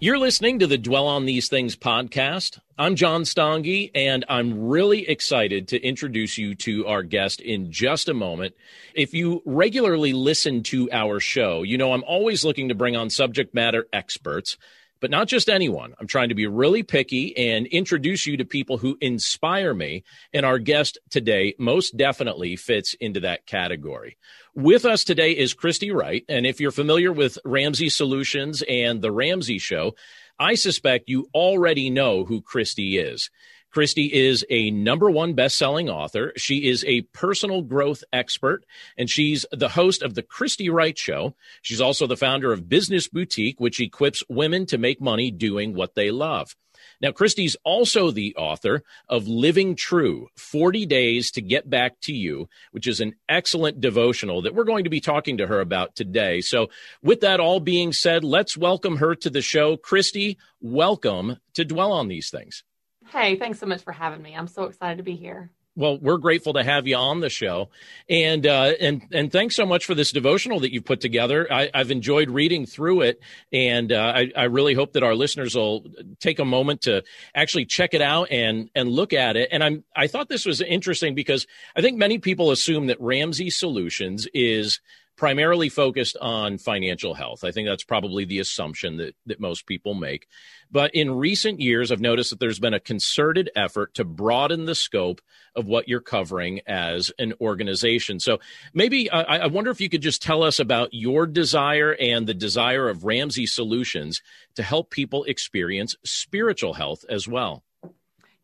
You're listening to the Dwell on These Things podcast. I'm John Stange, and I'm really excited to introduce you to our guest in just a moment. If you regularly listen to our show, you know I'm always looking to bring on subject matter experts but not just anyone. I'm trying to be really picky and introduce you to people who inspire me. And our guest today most definitely fits into that category. With us today is Christy Wright. And if you're familiar with Ramsey Solutions and The Ramsey Show, I suspect you already know who Christy is. Christy is a number one best-selling author. She is a personal growth expert, and she's the host of the Christy Wright Show. She's also the founder of Business Boutique, which equips women to make money doing what they love. Now, Christy's also the author of Living True 40 Days to Get Back to You, which is an excellent devotional that we're going to be talking to her about today. So, with that all being said, let's welcome her to the show. Christy, welcome to Dwell on These Things. Hey, thanks so much for having me. I'm so excited to be here. Well, we're grateful to have you on the show, and uh, and and thanks so much for this devotional that you've put together. I, have enjoyed reading through it, and uh, I, I really hope that our listeners will take a moment to actually check it out and and look at it. And I'm I thought this was interesting because I think many people assume that Ramsey Solutions is primarily focused on financial health. I think that's probably the assumption that, that most people make. But in recent years, I've noticed that there's been a concerted effort to broaden the scope of what you're covering as an organization. So maybe uh, I, I wonder if you could just tell us about your desire and the desire of Ramsey Solutions to help people experience spiritual health as well.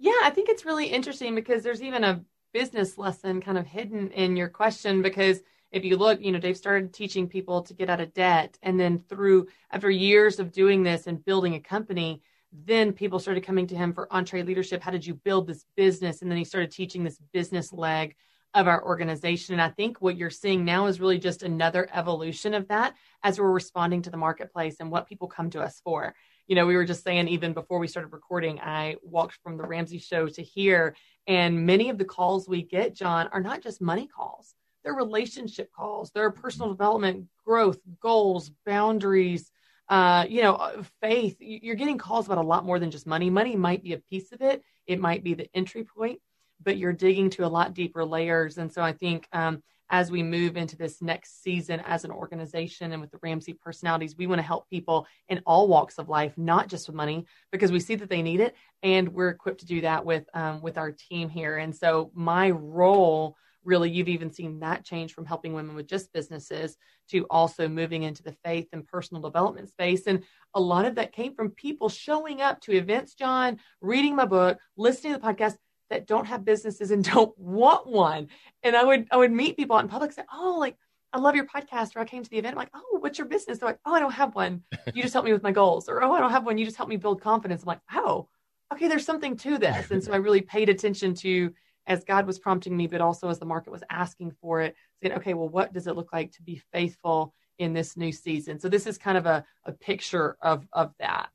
Yeah, I think it's really interesting because there's even a business lesson kind of hidden in your question because – if you look, you know, Dave started teaching people to get out of debt. And then through, after years of doing this and building a company, then people started coming to him for EntreLeadership. How did you build this business? And then he started teaching this business leg of our organization. And I think what you're seeing now is really just another evolution of that as we're responding to the marketplace and what people come to us for. You know, we were just saying, even before we started recording, I walked from the Ramsey show to here, and many of the calls we get, John, are not just money calls their relationship calls, their personal development, growth, goals, boundaries, uh, you know, uh, faith. You're getting calls about a lot more than just money. Money might be a piece of it, it might be the entry point, but you're digging to a lot deeper layers. And so I think um, as we move into this next season as an organization and with the Ramsey personalities, we want to help people in all walks of life, not just with money, because we see that they need it, and we're equipped to do that with um, with our team here. And so my role really you've even seen that change from helping women with just businesses to also moving into the faith and personal development space and a lot of that came from people showing up to events john reading my book listening to the podcast that don't have businesses and don't want one and i would i would meet people out in public say oh like I love your podcast. Or I came to the event. I'm like, oh, what's your business? They're like, oh, I don't have one. You just help me with my goals. Or, oh, I don't have one. You just help me build confidence. I'm like, oh, okay, there's something to this. And so I really paid attention to as God was prompting me, but also as the market was asking for it, saying, okay, well, what does it look like to be faithful in this new season? So this is kind of a, a picture of, of that.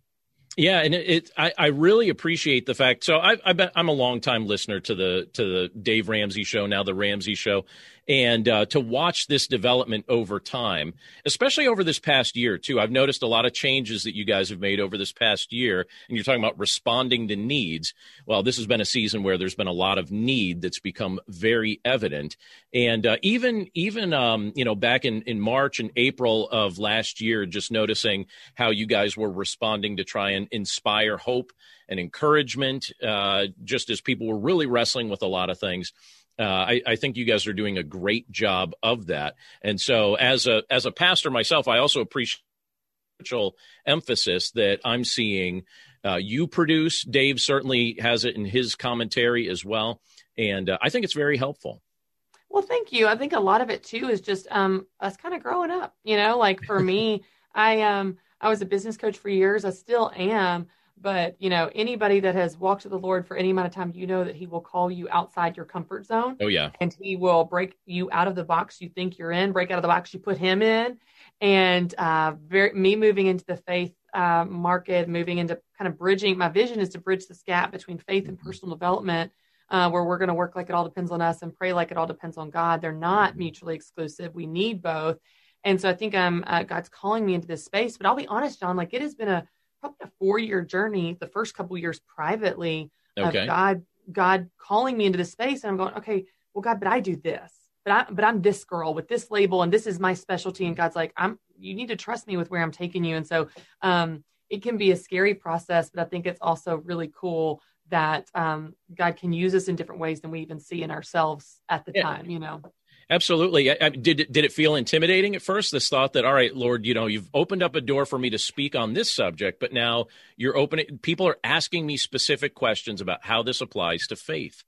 Yeah, and it, it I, I, really appreciate the fact. So I, I I'm a long time listener to the to the Dave Ramsey show, now the Ramsey show, and uh, to watch this development over time, especially over this past year too. I've noticed a lot of changes that you guys have made over this past year, and you're talking about responding to needs. Well, this has been a season where there's been a lot of need that's become very evident, and uh, even even um, you know back in in March and April of last year, just noticing how you guys were responding to try and inspire hope and encouragement, uh, just as people were really wrestling with a lot of things. Uh, I, I, think you guys are doing a great job of that. And so, as a as a pastor myself, I also appreciate the emphasis that I'm seeing uh, you produce. Dave certainly has it in his commentary as well, and uh, I think it's very helpful. Well, thank you. I think a lot of it too is just um, us kind of growing up. You know, like for me, I um I was a business coach for years. I still am, but you know, anybody that has walked with the Lord for any amount of time, you know that He will call you outside your comfort zone. Oh yeah, and He will break you out of the box you think you're in, break out of the box you put Him in, and uh, very, me moving into the faith uh, market, moving into kind of bridging. My vision is to bridge this gap between faith and personal development. Uh, where we're going to work like it all depends on us and pray like it all depends on God. They're not mutually exclusive. We need both. And so I think I'm uh, God's calling me into this space. But I'll be honest, John, like it has been a probably a four year journey. The first couple years privately okay. of God, God calling me into this space, and I'm going, okay, well, God, but I do this, but I, but I'm this girl with this label, and this is my specialty. And God's like, I'm, you need to trust me with where I'm taking you. And so, um, it can be a scary process, but I think it's also really cool that um, God can use us in different ways than we even see in ourselves at the yeah. time. You know. Absolutely. I, I, did did it feel intimidating at first? This thought that, all right, Lord, you know, you've opened up a door for me to speak on this subject, but now you're opening. People are asking me specific questions about how this applies to faith.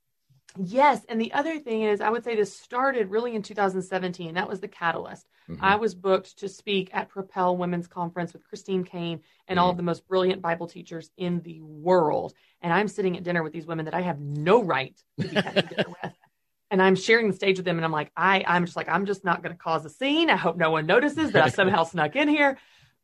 Yes, and the other thing is, I would say this started really in 2017. That was the catalyst. Mm-hmm. I was booked to speak at Propel Women's Conference with Christine Caine and mm-hmm. all of the most brilliant Bible teachers in the world. And I'm sitting at dinner with these women that I have no right to be having dinner with and I'm sharing the stage with them, and I'm like, I, I'm just like, I'm just not going to cause a scene. I hope no one notices that I somehow snuck in here.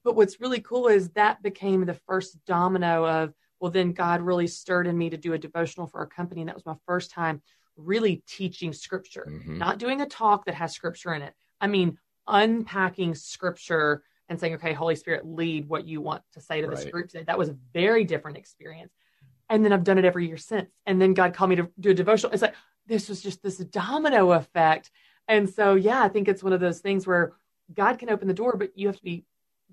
But what's really cool is that became the first domino of, well, then God really stirred in me to do a devotional for our company, and that was my first time really teaching scripture, mm-hmm. not doing a talk that has scripture in it. I mean, unpacking scripture and saying, okay, Holy Spirit, lead what you want to say to right. this group today. That was a very different experience. And then I've done it every year since. And then God called me to do a devotional. It's like, this was just this domino effect. And so, yeah, I think it's one of those things where God can open the door, but you have to be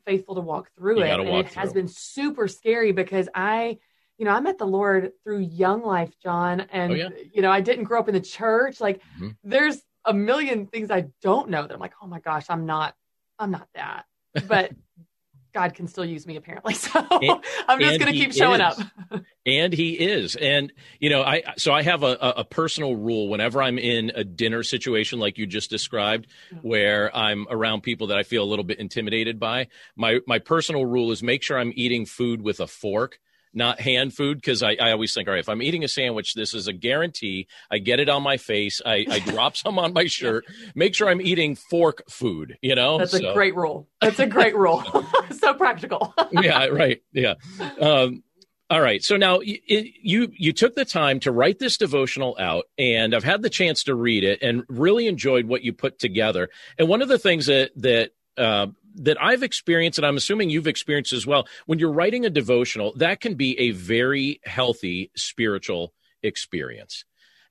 faithful to walk through you it. And it through. has been super scary because I, you know, I met the Lord through young life, John. And, oh, yeah? you know, I didn't grow up in the church. Like, mm-hmm. there's a million things I don't know that I'm like, oh my gosh, I'm not, I'm not that. But God can still use me apparently. So and, I'm just going to keep showing is. up. and he is. And, you know, I, so I have a, a personal rule whenever I'm in a dinner situation like you just described, mm-hmm. where I'm around people that I feel a little bit intimidated by. My, my personal rule is make sure I'm eating food with a fork not hand food because I, I always think, all right, if I'm eating a sandwich, this is a guarantee. I get it on my face. I, I drop some on my shirt. Make sure I'm eating fork food. You know, that's so. a great rule. That's a great rule. so practical. yeah. Right. Yeah. Um, all right. So now it, you you took the time to write this devotional out, and I've had the chance to read it and really enjoyed what you put together. And one of the things that that uh, that I've experienced, and I'm assuming you've experienced as well, when you're writing a devotional, that can be a very healthy spiritual experience.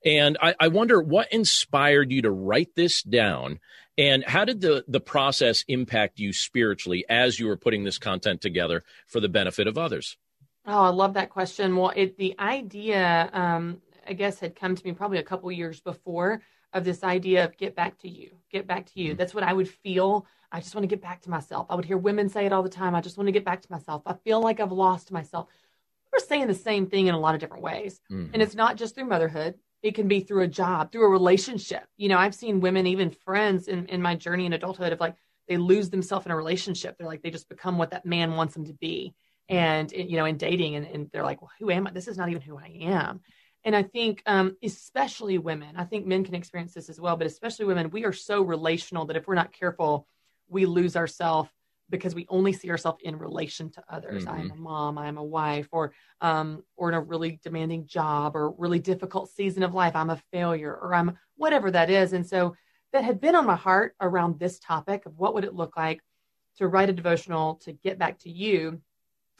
And I, I, wonder what inspired you to write this down, and how did the the process impact you spiritually as you were putting this content together for the benefit of others? Oh, I love that question. Well, it, the idea, um, I guess, had come to me probably a couple years before of this idea of get back to you, get back to you. Mm-hmm. That's what I would feel I just want to get back to myself. I would hear women say it all the time. I just want to get back to myself. I feel like I've lost myself. We're saying the same thing in a lot of different ways. Mm-hmm. And it's not just through motherhood. It can be through a job, through a relationship. You know, I've seen women, even friends in, in my journey in adulthood of like, they lose themselves in a relationship. They're like, they just become what that man wants them to be. And, you know, in dating and, and they're like, well, who am I? This is not even who I am. And I think, um, especially women, I think men can experience this as well, but especially women, we are so relational that if we're not careful, we lose ourselves because we only see ourselves in relation to others. Mm-hmm. I am a mom, I am a wife, or um, or in a really demanding job or really difficult season of life, I'm a failure, or I'm whatever that is. And so that had been on my heart around this topic of what would it look like to write a devotional to get back to you.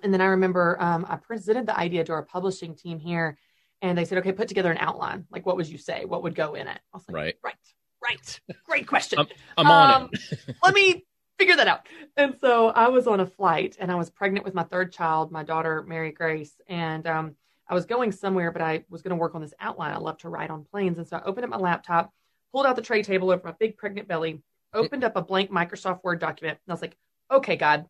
And then I remember um, I presented the idea to our publishing team here, and they said, "Okay, put together an outline. Like, what would you say? What would go in it?" I was like, "Right, right." Right. Great question. I'm, I'm on um, it. let me figure that out. And so I was on a flight and I was pregnant with my third child, my daughter, Mary Grace. And um, I was going somewhere, but I was going to work on this outline. I love to write on planes. And so I opened up my laptop, pulled out the tray table over my big pregnant belly, opened up a blank Microsoft Word document. And I was like, okay, God,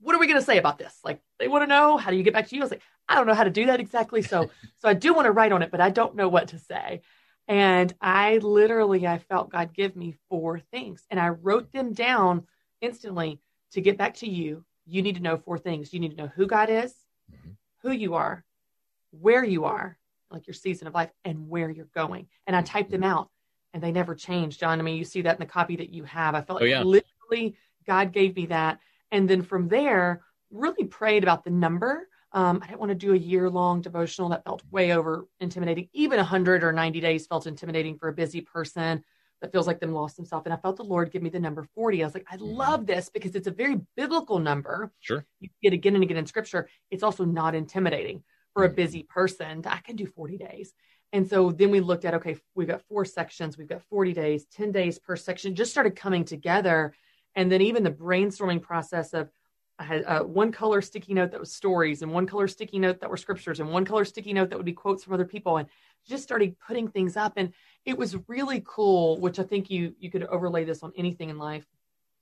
what are we going to say about this? Like, they want to know, how do you get back to you? I was like, I don't know how to do that exactly. So, so I do want to write on it, but I don't know what to say. And I literally, I felt God give me four things. And I wrote them down instantly to get back to you. You need to know four things. You need to know who God is. mm-hmm. who you are, where you are, like your season of life, and where you're going. And I typed them mm-hmm. out and they never changed, John. I mean, you see that in the copy that you have. I felt like oh, yeah. literally God gave me that. And then from there, really prayed about the number. Um, I didn't want to do a year long devotional that felt way over intimidating. Even 100 or 90 days felt intimidating for a busy person that feels like them lost themselves. And I felt the Lord give me the number 40. I was like, I mm-hmm. love this because it's a very biblical number. Sure. You get again and again in scripture. It's also not intimidating for a mm-hmm. busy person. I can do 40 days. And so then we looked at, okay, we've got four sections, we've got 40 days, 10 days per section, just started coming together. And then even the brainstorming process of, I had uh, one color sticky note that was stories, and one color sticky note that were scriptures, and one color sticky note that would be quotes from other people, and just started putting things up. And it was really cool, which I think you you could overlay this on anything in life,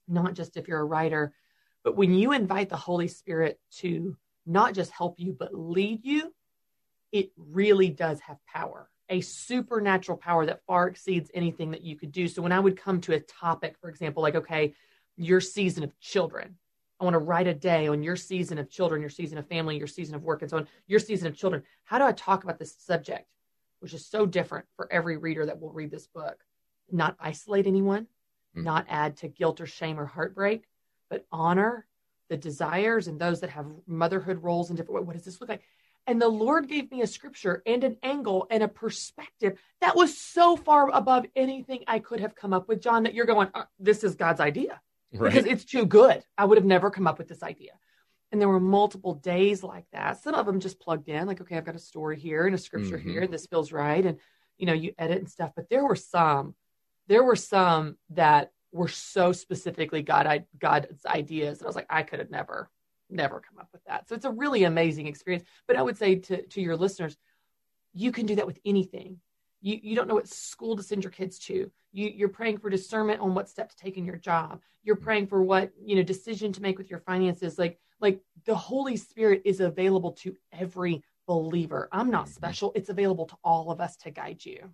not just if you're a writer, but when you invite the Holy Spirit to not just help you but lead you, it really does have power, a supernatural power that far exceeds anything that you could do. So when I would come to a topic, for example, like okay, your season of children I want to write a day on your season of children, your season of family, your season of work, and so on, your season of children. How do I talk about this subject, which is so different for every reader that will read this book? Not isolate anyone, mm-hmm. not add to guilt or shame or heartbreak, but honor the desires and those that have motherhood roles in different ways. What does this look like? And the Lord gave me a scripture and an angle and a perspective that was so far above anything I could have come up with, John, that you're going, uh, this is God's idea right. because it's too good. I would have never come up with this idea. And there were multiple days like that. Some of them just plugged in, like, okay, I've got a story here and a scripture mm-hmm. here, and this feels right. And, you know, you edit and stuff. But there were some, there were some that were so specifically God, God's ideas. And I was like, I could have never, never come up with that. So it's a really amazing experience. But I would say to, to your listeners, you can do that with anything. You, you don't know what school to send your kids to. You, you're praying for discernment on what step to take in your job. You're praying for what you know decision to make with your finances. Like like the Holy Spirit is available to every believer. I'm not mm-hmm. special. It's available to all of us to guide you.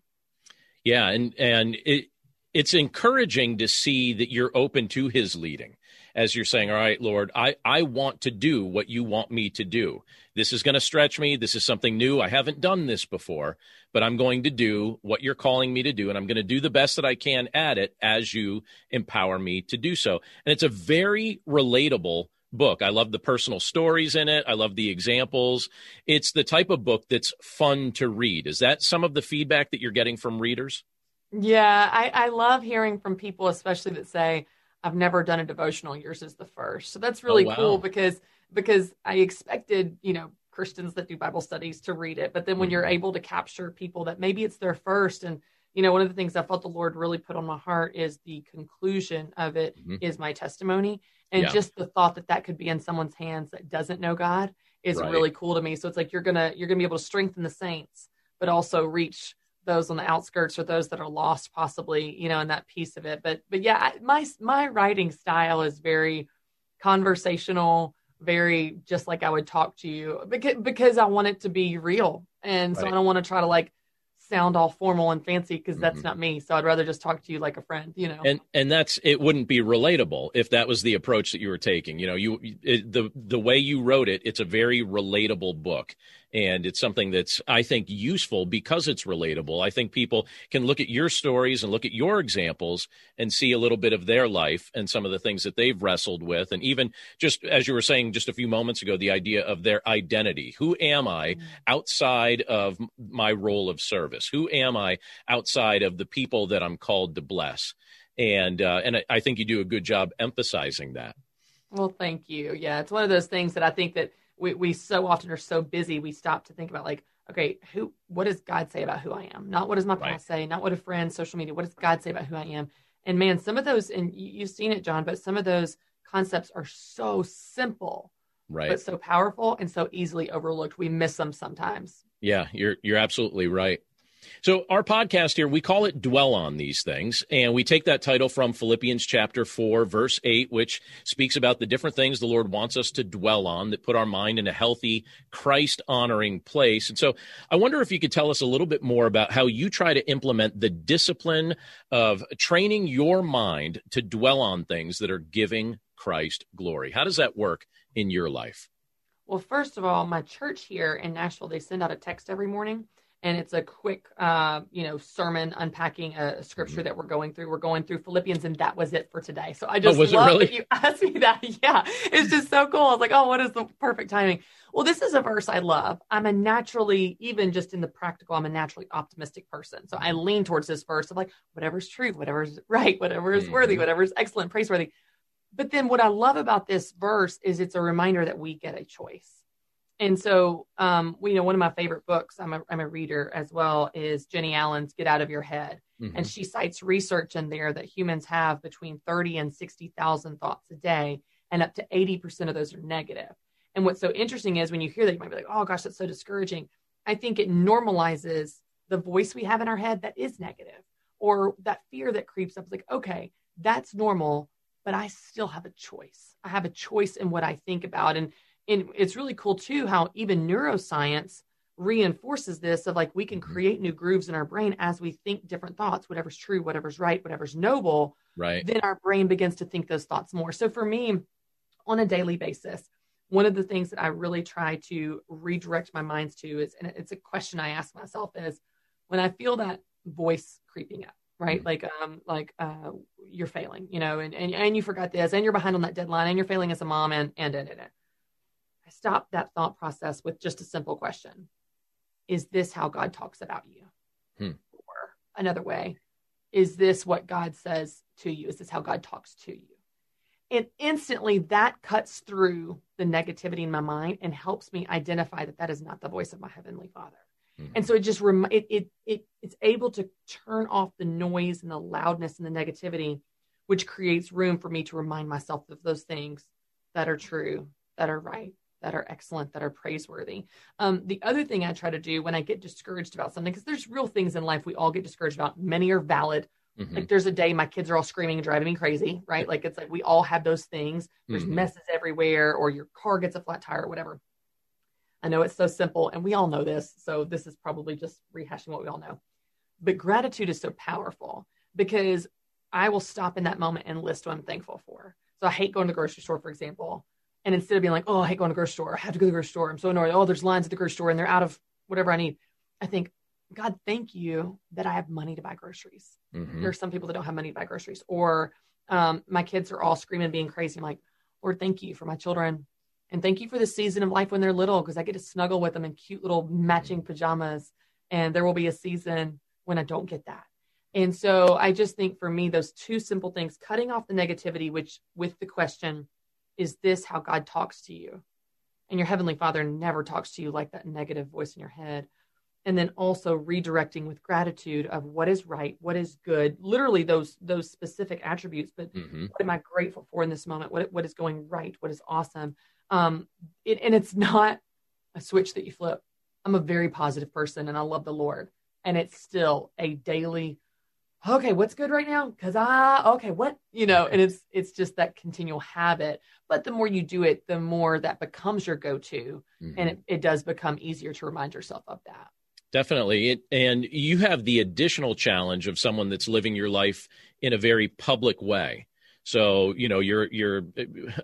Yeah, and and it it's encouraging to see that you're open to his leading as you're saying, all right, Lord, I, I want to do what you want me to do. This is going to stretch me. This is something new. I haven't done this before, but I'm going to do what you're calling me to do. And I'm going to do the best that I can at it as you empower me to do so. And it's a very relatable book. I love the personal stories in it. I love the examples. It's the type of book that's fun to read. Is that some of the feedback that you're getting from readers? Yeah, I, I love hearing from people, especially that say, I've never done a devotional. Yours is the first. So that's really oh, wow. cool because because I expected, you know, Christians that do Bible studies to read it. But then when mm-hmm. you're able to capture people that maybe it's their first and you know, one of the things I felt the Lord really put on my heart is the conclusion of it mm-hmm. is my testimony. And yeah. just the thought that that could be in someone's hands that doesn't know God is right. really cool to me. So it's like you're going to you're going to be able to strengthen the saints but also reach those on the outskirts or those that are lost possibly you know in that piece of it but but yeah my my writing style is very conversational very just like i would talk to you because because i want it to be real and so right. i don't want to try to like sound all formal and fancy because that's mm-hmm. not me. So I'd rather just talk to you like a friend, you know. And and that's it wouldn't be relatable if that was the approach that you were taking. You know, you it, the the way you wrote it, it's a very relatable book and it's something that's I think useful because it's relatable. I think people can look at your stories and look at your examples and see a little bit of their life and some of the things that they've wrestled with and even just as you were saying just a few moments ago the idea of their identity. Who am I mm-hmm. outside of my role of service? Who am I outside of the people that I'm called to bless? And uh, and I, I think you do a good job emphasizing that. Well, thank you. Yeah, it's one of those things that I think that we, we so often are so busy we stop to think about like okay who what does god say about who i am? Not what does my right. past say not what a friend social media what does god say about who i am? And man some of those and you've seen it john but some of those concepts are so simple right. but so powerful and so easily overlooked. We miss them sometimes. Yeah you're you're absolutely right so, our podcast here, we call it Dwell on These Things. And we take that title from Philippians chapter 4, verse 8, which speaks about the different things the Lord wants us to dwell on that put our mind in a healthy, Christ honoring place. And so, I wonder if you could tell us a little bit more about how you try to implement the discipline of training your mind to dwell on things that are giving Christ glory. How does that work in your life? Well, first of all, my church here in Nashville, they send out a text every morning and it's a quick uh, you know sermon unpacking a, scripture mm-hmm. that we're going through. We're going through philippians and that was it for today. So i oh, just oh, love really? that you asked me that. Yeah. It's just so cool. I was like oh what is the perfect timing? Well this is a verse i love. I'm a naturally even just in the practical i'm a naturally optimistic person. So i lean towards this verse of like whatever's true whatever's right whatever is mm-hmm. worthy whatever is excellent praiseworthy. But then what i love about this verse is it's a reminder that we get a choice and so, um, you know, one of my favorite books, I'm a, I'm a reader as well, is Jennie Allen's Get Out of Your Head. Mm-hmm. And she cites research in there that humans have between 30 and 60,000 thoughts a day, and up to 80% of those are negative. And what's so interesting is when you hear that, you might be like, oh gosh, that's so discouraging. I think it normalizes the voice we have in our head that is negative or that fear that creeps up. It's like, okay, that's normal, but I still have a choice. I have a choice in what I think about. And and it's really cool too how even neuroscience reinforces this of like we can mm-hmm. create new grooves in our brain as we think different thoughts whatever's true whatever's right whatever's noble right then our brain begins to think those thoughts more so for me on a daily basis one of the things that i really try to redirect my minds to is and it's a question i ask myself is when i feel that voice creeping up right mm-hmm. like um like uh you're failing you know and, and and you forgot this and you're behind on that deadline and you're failing as a mom and and and, and, and stop that thought process with just a simple question Is this how God talks about you? Hmm. Or another way, is this what God says to you? Is this how God talks to you? And instantly that cuts through the negativity in my mind and helps me identify that that is not the voice of my heavenly Father. Mm-hmm. And so it just rem- it, it it it's able to turn off the noise and the loudness and the negativity, which creates room for me to remind myself of those things that are true, that are right, that are excellent, that are praiseworthy. Um, the other thing I try to do when I get discouraged about something, because there's real things in life we all get discouraged about, many are valid. Mm-hmm. Like there's a day my kids are all screaming and driving me crazy, right? Like it's like we all have those things. There's mm-hmm. messes everywhere, or your car gets a flat tire, or whatever. I know it's so simple, and we all know this. So this is probably just rehashing what we all know. But gratitude is so powerful because I will stop in that moment and list what I'm thankful for. So I hate going to the grocery store, for example. And instead of being like, oh, I hate going to the grocery store, I have to go to the grocery store. I'm so annoyed. Oh, there's lines at the grocery store and they're out of whatever I need. I think, God, thank you that I have money to buy groceries. Mm-hmm. There are some people that don't have money to buy groceries. Or um, my kids are all screaming, being crazy. I'm like, Lord, thank you for my children. And thank you for the season of life when they're little because I get to snuggle with them in cute little matching pajamas. And there will be a season when I don't get that. And so I just think for me, those two simple things, cutting off the negativity, which with the question, is this how God talks to you? And your heavenly father never talks to you like that negative voice in your head. And then also redirecting with gratitude of what is right, what is good, literally those those specific attributes. But mm-hmm. what am I grateful for in this moment? What what is going right? What is awesome? Um, it, and it's not a switch that you flip. I'm a very positive person, and I love the Lord, and it's still a daily okay, what's good right now? Cause ah, okay, what, you know, and it's, it's just that continual habit. But the more you do it, the more that becomes your go-to mm-hmm. and it, it does become easier to remind yourself of that. Definitely. It, and you have the additional challenge of someone that's living your life in a very public way. So, you know, you're you're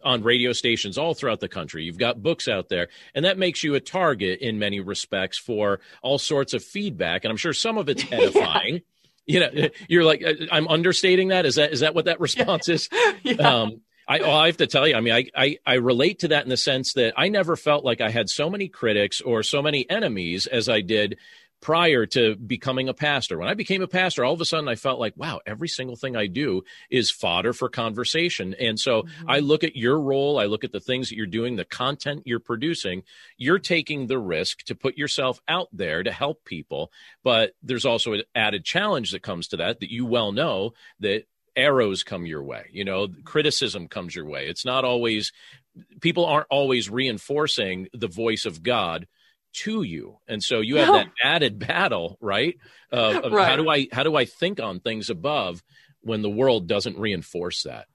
on radio stations all throughout the country. You've got books out there, and that makes you a target in many respects for all sorts of feedback. And I'm sure some of it's edifying. yeah you know, you're like, uh, I'm understating that. Is that is that what that response is? yeah. Um, I, I have to tell you, I mean, I, I, I relate to that in the sense that I never felt like I had so many critics or so many enemies as I did prior to becoming a pastor. When I became a pastor, all of a sudden I felt like, wow, every single thing I do is fodder for conversation. And so mm-hmm. I look at your role, I look at the things that you're doing, the content you're producing. You're taking the risk to put yourself out there to help people. But there's also an added challenge that comes to that, that you well know that arrows come your way, you know, criticism comes your way. It's not always, people aren't always reinforcing the voice of God to you and so you have no. that added battle right uh, of right. how do i how do i think on things above when the world doesn't reinforce that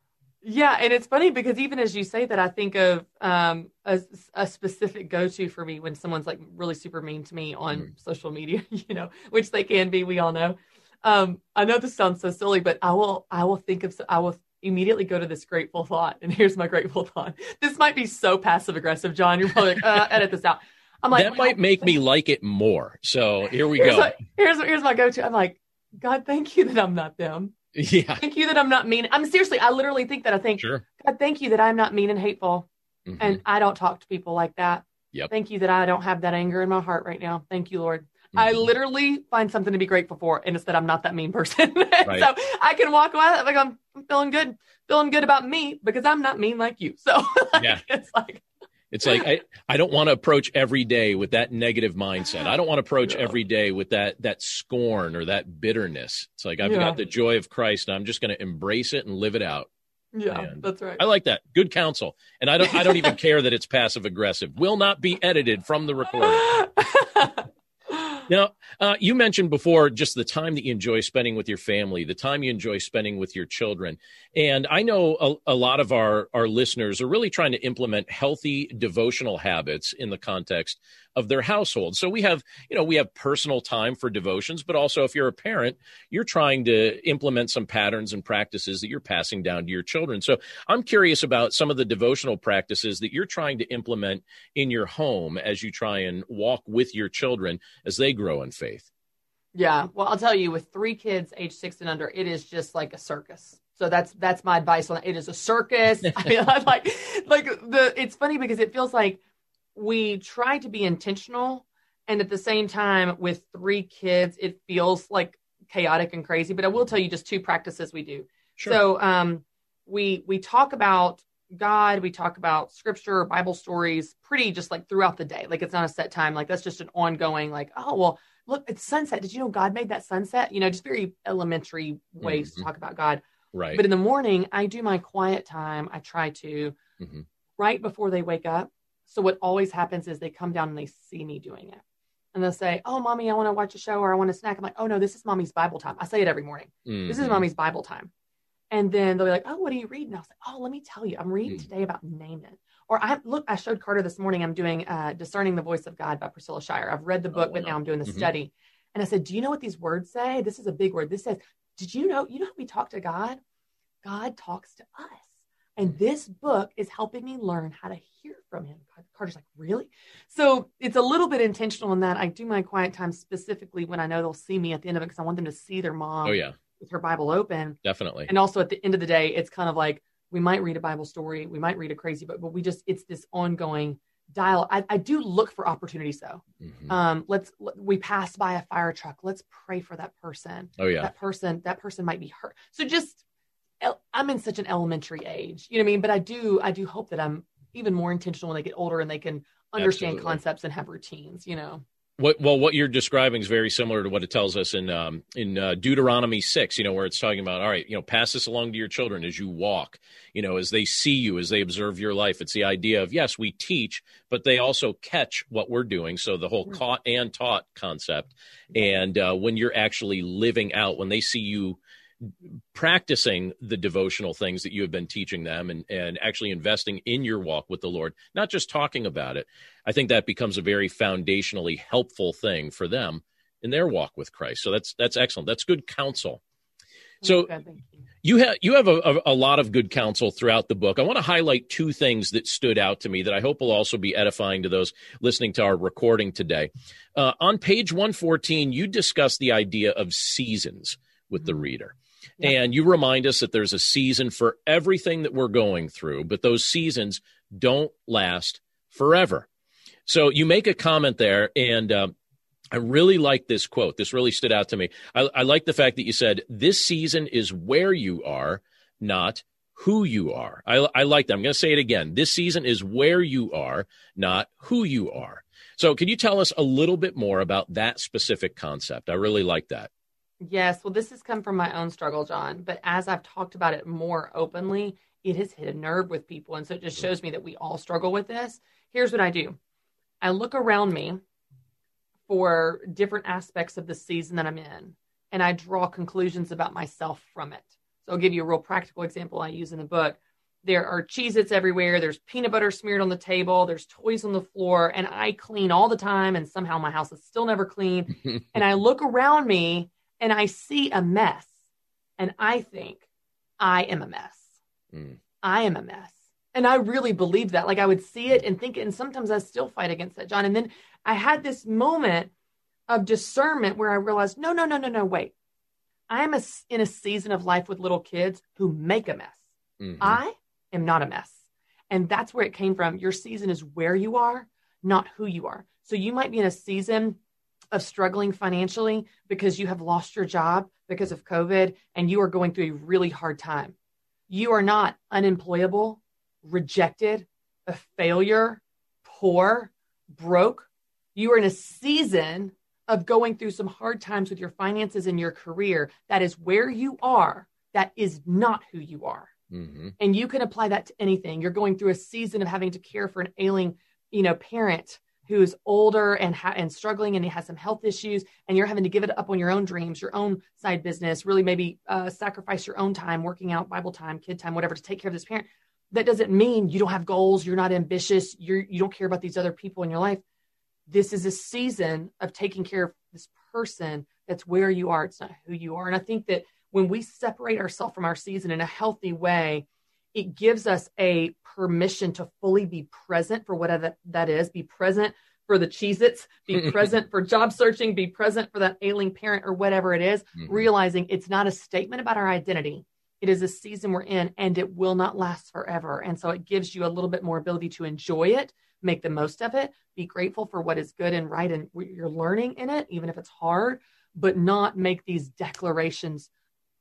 yeah and it's funny because even as you say that i think of um, a, a, specific go-to for me when someone's like really super mean to me on mm. social media you know which they can be we all know um, i know this sounds so silly but i will i will think of i will immediately go to this grateful thought. And here's my grateful thought. This might be so passive aggressive, John. You're probably like, uh, edit this out. I'm like, that might make me like it more. So here we here's go. My, here's here's my go-to. I'm like, God, thank you that I'm not them. Yeah. Thank you that I'm not mean. I'm seriously, I literally think that I think, sure. God, thank you that I'm not mean and hateful. Mhm. And I don't talk to people like that. Yep. Thank you that I don't have that anger in my heart right now. Thank you, Lord. I Mhm. literally find something to be grateful for, and it's that I'm not that mean person. Right. so I can walk away like I'm, I'm feeling good, feeling good about me because I'm not mean like you. So like, Yeah. it's like, It's like I, I don't want to approach every day with that negative mindset. I don't want to approach Yeah. every day with that that scorn or that bitterness. It's like I've Yeah. got the joy of Christ and I'm just going to embrace it and live it out. yeah, Man. that's right. I like that. Good counsel. And I don't I don't even care that it's passive aggressive. Will not be edited from the recording. Now, uh, you mentioned before just the time that you enjoy spending with your family, the time you enjoy spending with your children. And I know a, a lot of our, our listeners are really trying to implement healthy devotional habits in the context of their household. So we have, you know, we have personal time for devotions, but also if you're a parent, you're trying to implement some patterns and practices that you're passing down to your children. So I'm curious about some of the devotional practices that you're trying to implement in your home as you try and walk with your children as they grow in faith. Yeah. Well, I'll tell you, with three kids age six and under, it is just like a circus. So that's that's my advice on it. It is a circus. I mean, I'm like like the it's funny because it feels like we try to be intentional and at the same time with three kids, it feels like chaotic and crazy. But I will tell you just two practices we do. sure. So um we we talk about God, we talk about scripture, Bible stories pretty just like throughout the day. Like it's not a set time. Like that's just an ongoing, like, oh well, look, it's sunset. Did you know God made that sunset? You know, just very elementary ways Mhm. to talk about God. right. But in the morning, I do my quiet time. I try to Mhm. right before they wake up. So what always happens is they come down and they see me doing it. And they'll say, Oh, mommy, I want to watch a show or I want a snack. I'm like, Oh, no, this is mommy's Bible time. I say it every morning. This is Mhm. mommy's Bible time. And then they'll be like, Oh, what are you reading? I was like, Oh, let me tell you, I'm reading Mm. today about Naaman. Or I look, I showed Carter this morning, I'm doing uh, Discerning the Voice of God by Priscilla Shirer. I've read the Oh, book, but now I'm doing the Mhm. study. And I said, Do you know what these words say? This is a big word. This says, Did you know, you know how we talk to God? God talks to us. And this book is helping me learn how to hear from him. Carter's like, really? So it's a little bit intentional in that I do my quiet time specifically when I know they'll see me at the end of it because I want them to see their mom Oh yeah, with her Bible open. definitely. And also at the end of the day, it's kind of like we might read a Bible story, we might read a crazy book, but we just, it's this ongoing dial. I, I do look for opportunities though. Mhm. Um, let's, we pass by a fire truck. Let's pray for that person oh yeah. that person that person might be hurt so just i'm in such an elementary age you know what i mean but i do i do hope that i'm even more intentional when they get older and they can understand Absolutely. concepts and have routines you know What well, what you're describing is very similar to what it tells us in um, in uh, Deuteronomy six. You know, where it's talking about, all right, you know, pass this along to your children as you walk. You know, as they see you, as they observe your life. It's the idea of yes, we teach, but they also catch what we're doing. So the whole caught and taught concept. And uh, when you're actually living out, when they see you practicing the devotional things that you have been teaching them and, and actually investing in your walk with the Lord, not just talking about it, I think that becomes a very foundationally helpful thing for them in their walk with Christ. So that's that's excellent. That's good counsel. So- Okay, you. You have you have a, a, lot of good counsel throughout the book. I want to highlight two things that stood out to me that I hope will also be edifying to those listening to our recording today. Uh, on page one fourteen, you discuss the idea of seasons with the Mhm. reader. And you remind us that there's a season for everything that we're going through, but those seasons don't last forever. So you make a comment there, and um, I really like this quote. This really stood out to me. I, I like the fact that you said, This season is where you are, not who you are. I, I like that. I'm going to say it again. This season is where you are, not who you are. So, can you tell us a little bit more about that specific concept? I really like that. Yes, well, this has come from my own struggle, John. But as I've talked about it more openly, it has hit a nerve with people. And so it just mm-hmm. shows me that we all struggle with this. Here's what I do I look around me for different aspects of the season that I'm in, and I draw conclusions about myself from it. So I'll give you a real practical example I use in the book. There are Cheez Its everywhere. There's peanut butter smeared on the table. There's toys on the floor. And I clean all the time. And somehow my house is still never clean and I look around me and I see a mess and I think I am a mess. mm. I am a mess. And I really believed that. Like I would see it and think it. And sometimes I still fight against that, John. And then I had this moment of discernment where I realized, no, no, no, no, no, wait. I am a, in a season of life with little kids who make a mess. Mm-hmm. I am not a mess. And that's where it came from. Your season is where you are, not who you are. So you might be in a season of struggling financially because you have lost your job because of COVID and you are going through a really hard time. You are not unemployable, rejected, a failure, poor, broke. You are in a season of going through some hard times with your finances and your career. That is where you are. That is not who you are. Mm-hmm. And you can apply that to anything. You're going through a season of having to care for an ailing, you know, parent who's older and ha- and struggling and he has some health issues, and you're having to give it up on your own dreams, your own side business, really maybe uh, sacrifice your own time, working out, Bible time, kid time, whatever, to take care of this parent. That doesn't mean you don't have goals, you're not ambitious, you're you don't care about these other people in your life. This is a season of taking care of this person. That's where you are. It's not who you are. And I think that when we separate ourselves from our season in a healthy way, it gives us a permission to fully be present for whatever that is, be present for the Cheez Its, be present for job searching, be present for that ailing parent or whatever it is, mm-hmm. realizing it's not a statement about our identity. It is a season we're in and it will not last forever. And so it gives you a little bit more ability to enjoy it, make the most of it, be grateful for what is good and right and you're learning in it, even if it's hard, but not make these declarations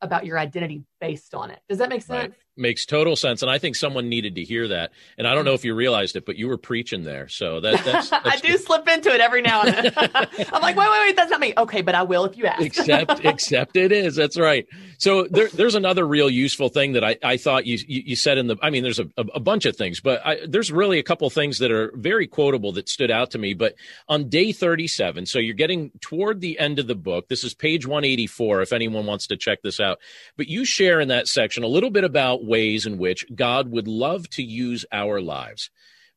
about your identity based on it. Does that make sense? Right. Makes total sense, and I think someone needed to hear that. And I don't know if you realized it, but you were preaching there. So that, that's, that's I do slip into it every now and then. I'm like, wait, wait, wait, that's not me. Okay, but I will if you ask. except, except it is. That's right. So there, there's another real useful thing that I, I thought you, you, said in the. I mean, there's a, a, a bunch of things, but I, there's really a couple things that are very quotable that stood out to me. But on day 37, so you're getting toward the end of the book. This is page 184. If anyone wants to check this out, but you share in that section a little bit about ways in which God would love to use our lives.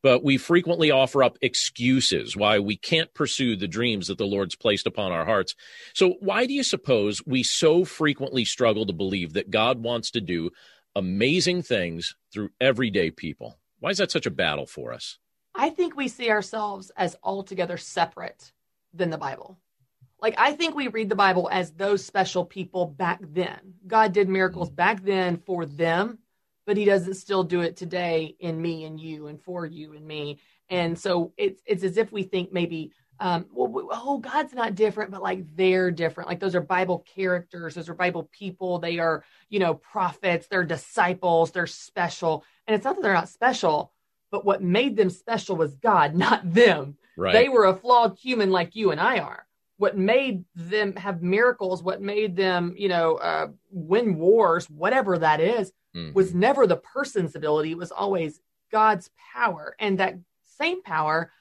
But we frequently offer up excuses why we can't pursue the dreams that the Lord's placed upon our hearts. So, why do you suppose we so frequently struggle to believe that God wants to do amazing things through everyday people? Why is that such a battle for us? I think we see ourselves as altogether separate than the Bible. Like, I think we read the Bible as those special people back then. God did miracles back then for them, but he doesn't still do it today in me and you and for you and me. And so it's, it's as if we think maybe, um, well, oh, God's not different, but like they're different. Like those are Bible characters, those are Bible people. They are, you know, prophets, they're disciples, they're special. And it's not that they're not special, but what made them special was God, not them. Right. They were a flawed human like you and I are what made them have miracles, what made them, you know, uh, win wars, whatever that is, mm-hmm. was never the person's ability. It was always God's power. And that same power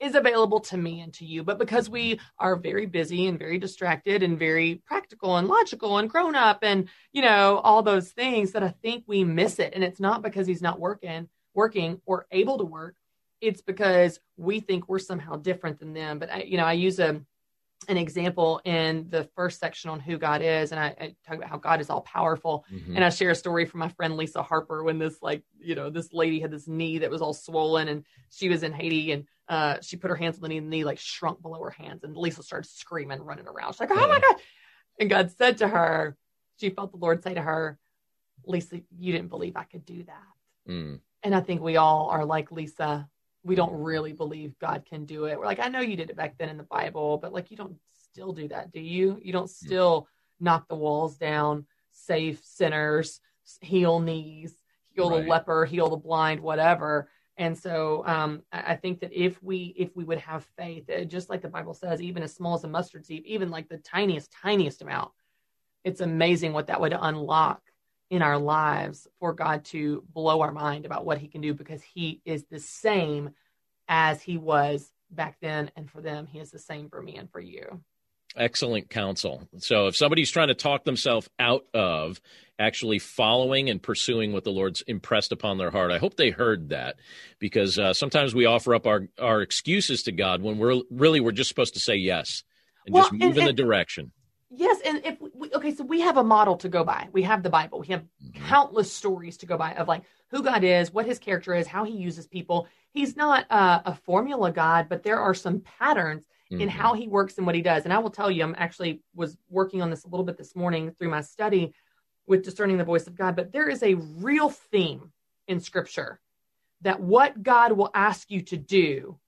is available to me and to you. But because we are very busy and very distracted and very practical and logical and grown up and, you know, all those things that I think we miss it. And it's not because he's not working, working or able to work. It's because we think we're somehow different than them. But I, you know, I use a an example in the first section on who God is, and I, I talk about how God is all powerful. Mm-hmm. And I share a story from my friend Lisa Harper when this, like, you know, this lady had this knee that was all swollen, and she was in Haiti, and uh, she put her hands on the knee, and the knee like shrunk below her hands, and Lisa started screaming, running around. She's like, "Oh my God!" And God said to her, she felt the Lord say to her, "Lisa, you didn't believe I could do that." Mm. And I think we all are like Lisa we don't really believe God can do it. We're like, I know you did it back then in the Bible, but like you don't still do that, do you? You don't hmm. still knock the walls down, save sinners, heal knees, heal right. the leper, heal the blind, whatever. And so um, I think that if we if we would have faith, just like the Bible says, even as small as a mustard seed, even like the tiniest tiniest amount, it's amazing what that would unlock in our lives for God to blow our mind about what he can do because he is the same as he was back then. And for them he is the same for me and for you. Excellent counsel. So if somebody's trying to talk themselves out of actually following and pursuing what the lord's impressed upon their heart i hope they heard that because uh, sometimes we offer up our our excuses to god when we're really we're just supposed to say yes and well, just move and, in and, the direction. Yes, and if okay, so we have a model to go by. We have the Bible. We have mm-hmm. countless stories to go by of like who God is, what his character is, how he uses people. He's not uh, a formula God, but there are some patterns mm-hmm. in how he works and what he does. And I will tell you, I'm actually was working on this a little bit this morning through my study with discerning the voice of God, but there is a real theme in scripture that what God will ask you to do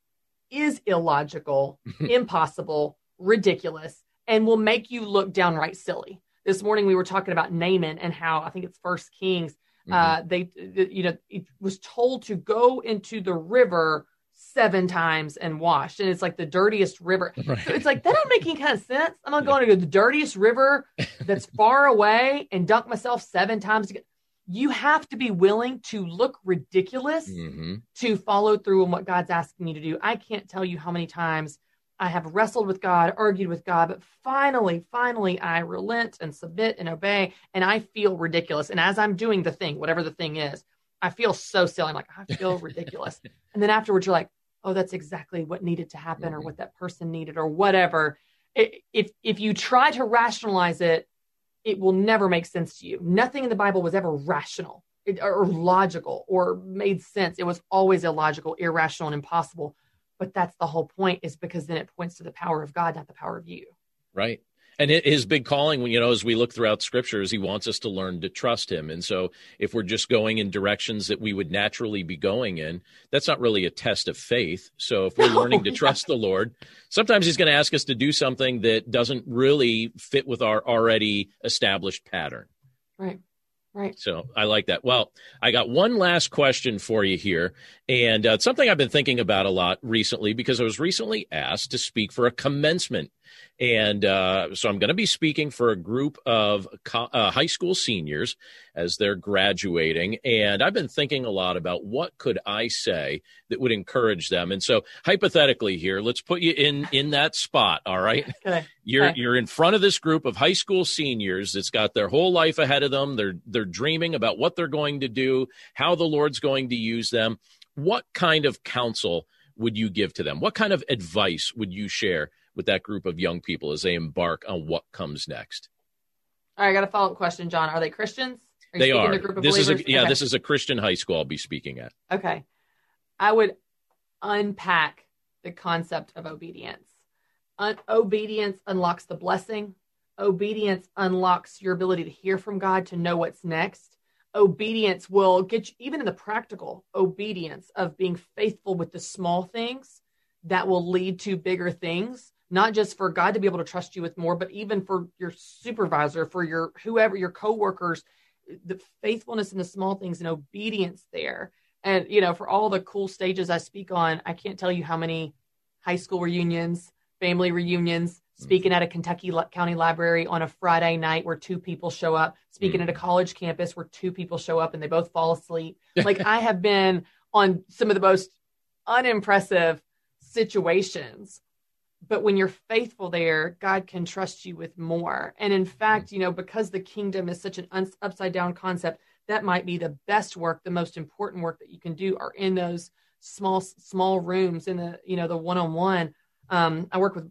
is illogical, impossible, ridiculous, and will make you look downright silly. This morning we were talking about Naaman and how I think it's First Kings. Mm-hmm. Uh, they, you know, it was told to go into the river seven times and washed, and it's like the dirtiest river. Right. So it's like that don't make any kind of sense. I'm not going to go to the dirtiest river that's far away and dunk myself seven times. You have to be willing to look ridiculous mm-hmm. to follow through on what God's asking you to do. I can't tell you how many times I have wrestled with God, argued with God, but finally, finally, I relent and submit and obey, and I feel ridiculous. And as I'm doing the thing, whatever the thing is, I feel so silly. I'm like, I feel ridiculous. and then afterwards, you're like, oh, that's exactly what needed to happen, or mm-hmm. what that person needed, or whatever. If if you try to rationalize it, it will never make sense to you. Nothing in the Bible was ever rational or logical or made sense. It was always illogical, irrational, and impossible but that's the whole point is because then it points to the power of god not the power of you. Right. And his big calling you know as we look throughout scriptures he wants us to learn to trust him. And so if we're just going in directions that we would naturally be going in that's not really a test of faith. So if we're no, learning to yeah. trust the lord sometimes he's going to ask us to do something that doesn't really fit with our already established pattern. Right Right. So I like that. Well, I got one last question for you here. And uh, something I've been thinking about a lot recently because I was recently asked to speak for a commencement and uh, so I'm going to be speaking for a group of co- uh, high school seniors as they're graduating. And I've been thinking a lot about what could I say that would encourage them. And so hypothetically here, let's put you in in that spot. All right. Okay. You're okay. you're in front of this group of high school seniors that's got their whole life ahead of them. They're they're dreaming about what they're going to do, how the Lord's going to use them. What kind of counsel would you give to them? What kind of advice would you share with that group of young people as they embark on what comes next. All right, I got a follow up question, John. Are they Christians? Are they are. this is a, yeah, okay. this is a Christian high school I'll be speaking at. Okay, I would unpack the concept of obedience. Un- obedience unlocks the blessing. Obedience unlocks your ability to hear from God, to know what's next. Obedience will get you, even in the practical obedience of being faithful with the small things that will lead to bigger things not just for God to be able to trust you with more, but even for your supervisor, for your whoever, your coworkers, the faithfulness in the small things and obedience there. And, you know, for all the cool stages I speak on, I can't tell you how many high school reunions, family reunions, speaking at a Kentucky County Library on a Friday night where two people show up, speaking mm-hmm. at a college campus where two people show up and they both fall asleep. Like I have been on some of the most unimpressive situations but when you're faithful there god can trust you with more. And in fact you know because the kingdom is such an upside down concept that might be the best work the most important work that you can do are in those small small rooms in the you know the one-on-one. Um, i work with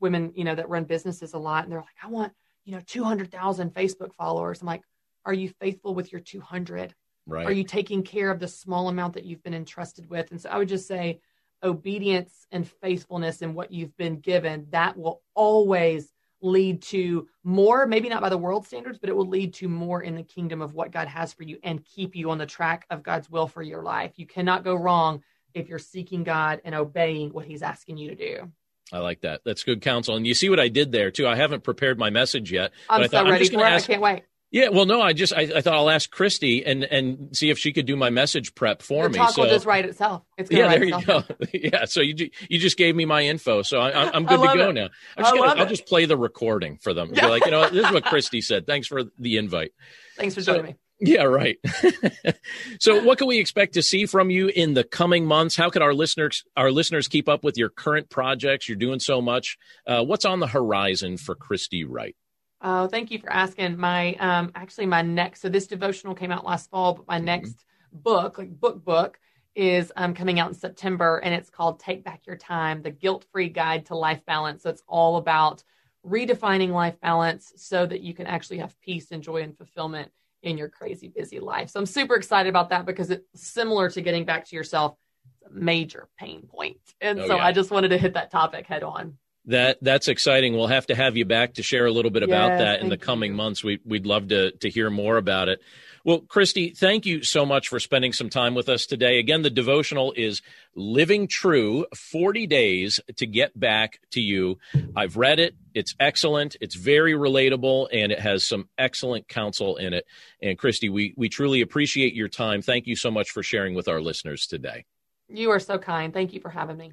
women you know that run businesses a lot and they're like i want you know 200000 facebook followers. I'm like are you faithful with your 200 right. Are you taking care of the small amount that you've been entrusted with? And so i would just say obedience and faithfulness in what you've been given, that will always lead to more, maybe not by the world standards, but it will lead to more in the kingdom of what God has for you and keep you on the track of God's will for your life. You cannot go wrong if you're seeking God and obeying what He's asking you to do. I like that. That's good counsel. And you see what I did there too. I haven't prepared my message yet. I'm so thought, ready I'm for it. Ask, I can't wait. Yeah, well, no, I just I, I, thought I'll ask Christy and and see if she could do my message prep for the me. Talk so, will just write itself. It's yeah, there you go. yeah, so you you just gave me my info, so I, am good to go it. now. I'm just gonna, I'll just play the recording for them. Be like, you know, this is what Christy said. Thanks for the invite. Thanks for joining me. Yeah, right. so, what can we expect to see from you in the coming months? How can our listeners our listeners keep up with your current projects? You're doing so much. Uh, what's on the horizon for Christy Wright? Oh, thank you for asking. My um actually my next so this devotional came out last fall, but my mm-hmm. next mm-hmm. book, like book book, is um coming out in September and it's called Take Back Your Time: The Guilt-Free Guide to Life Balance. So it's all about redefining life balance so that you can actually have peace and joy and fulfillment in your crazy busy life. So I'm super excited about that because it's similar to getting back to yourself, It's a major pain point. And oh, so yeah. I just wanted to hit that topic head on. That that's exciting. We'll have to have you back to share a little bit about yes, that in the coming you. months. We we'd love to to hear more about it. Well, Christy, thank you so much for spending some time with us today. Again, the devotional is Living True 40 Days to Get Back to You. I've read it. It's excellent. It's very relatable and it has some excellent counsel in it. And Christy, we, we truly appreciate your time. Thank you so much for sharing with our listeners today. You are so kind. Thank you for having me.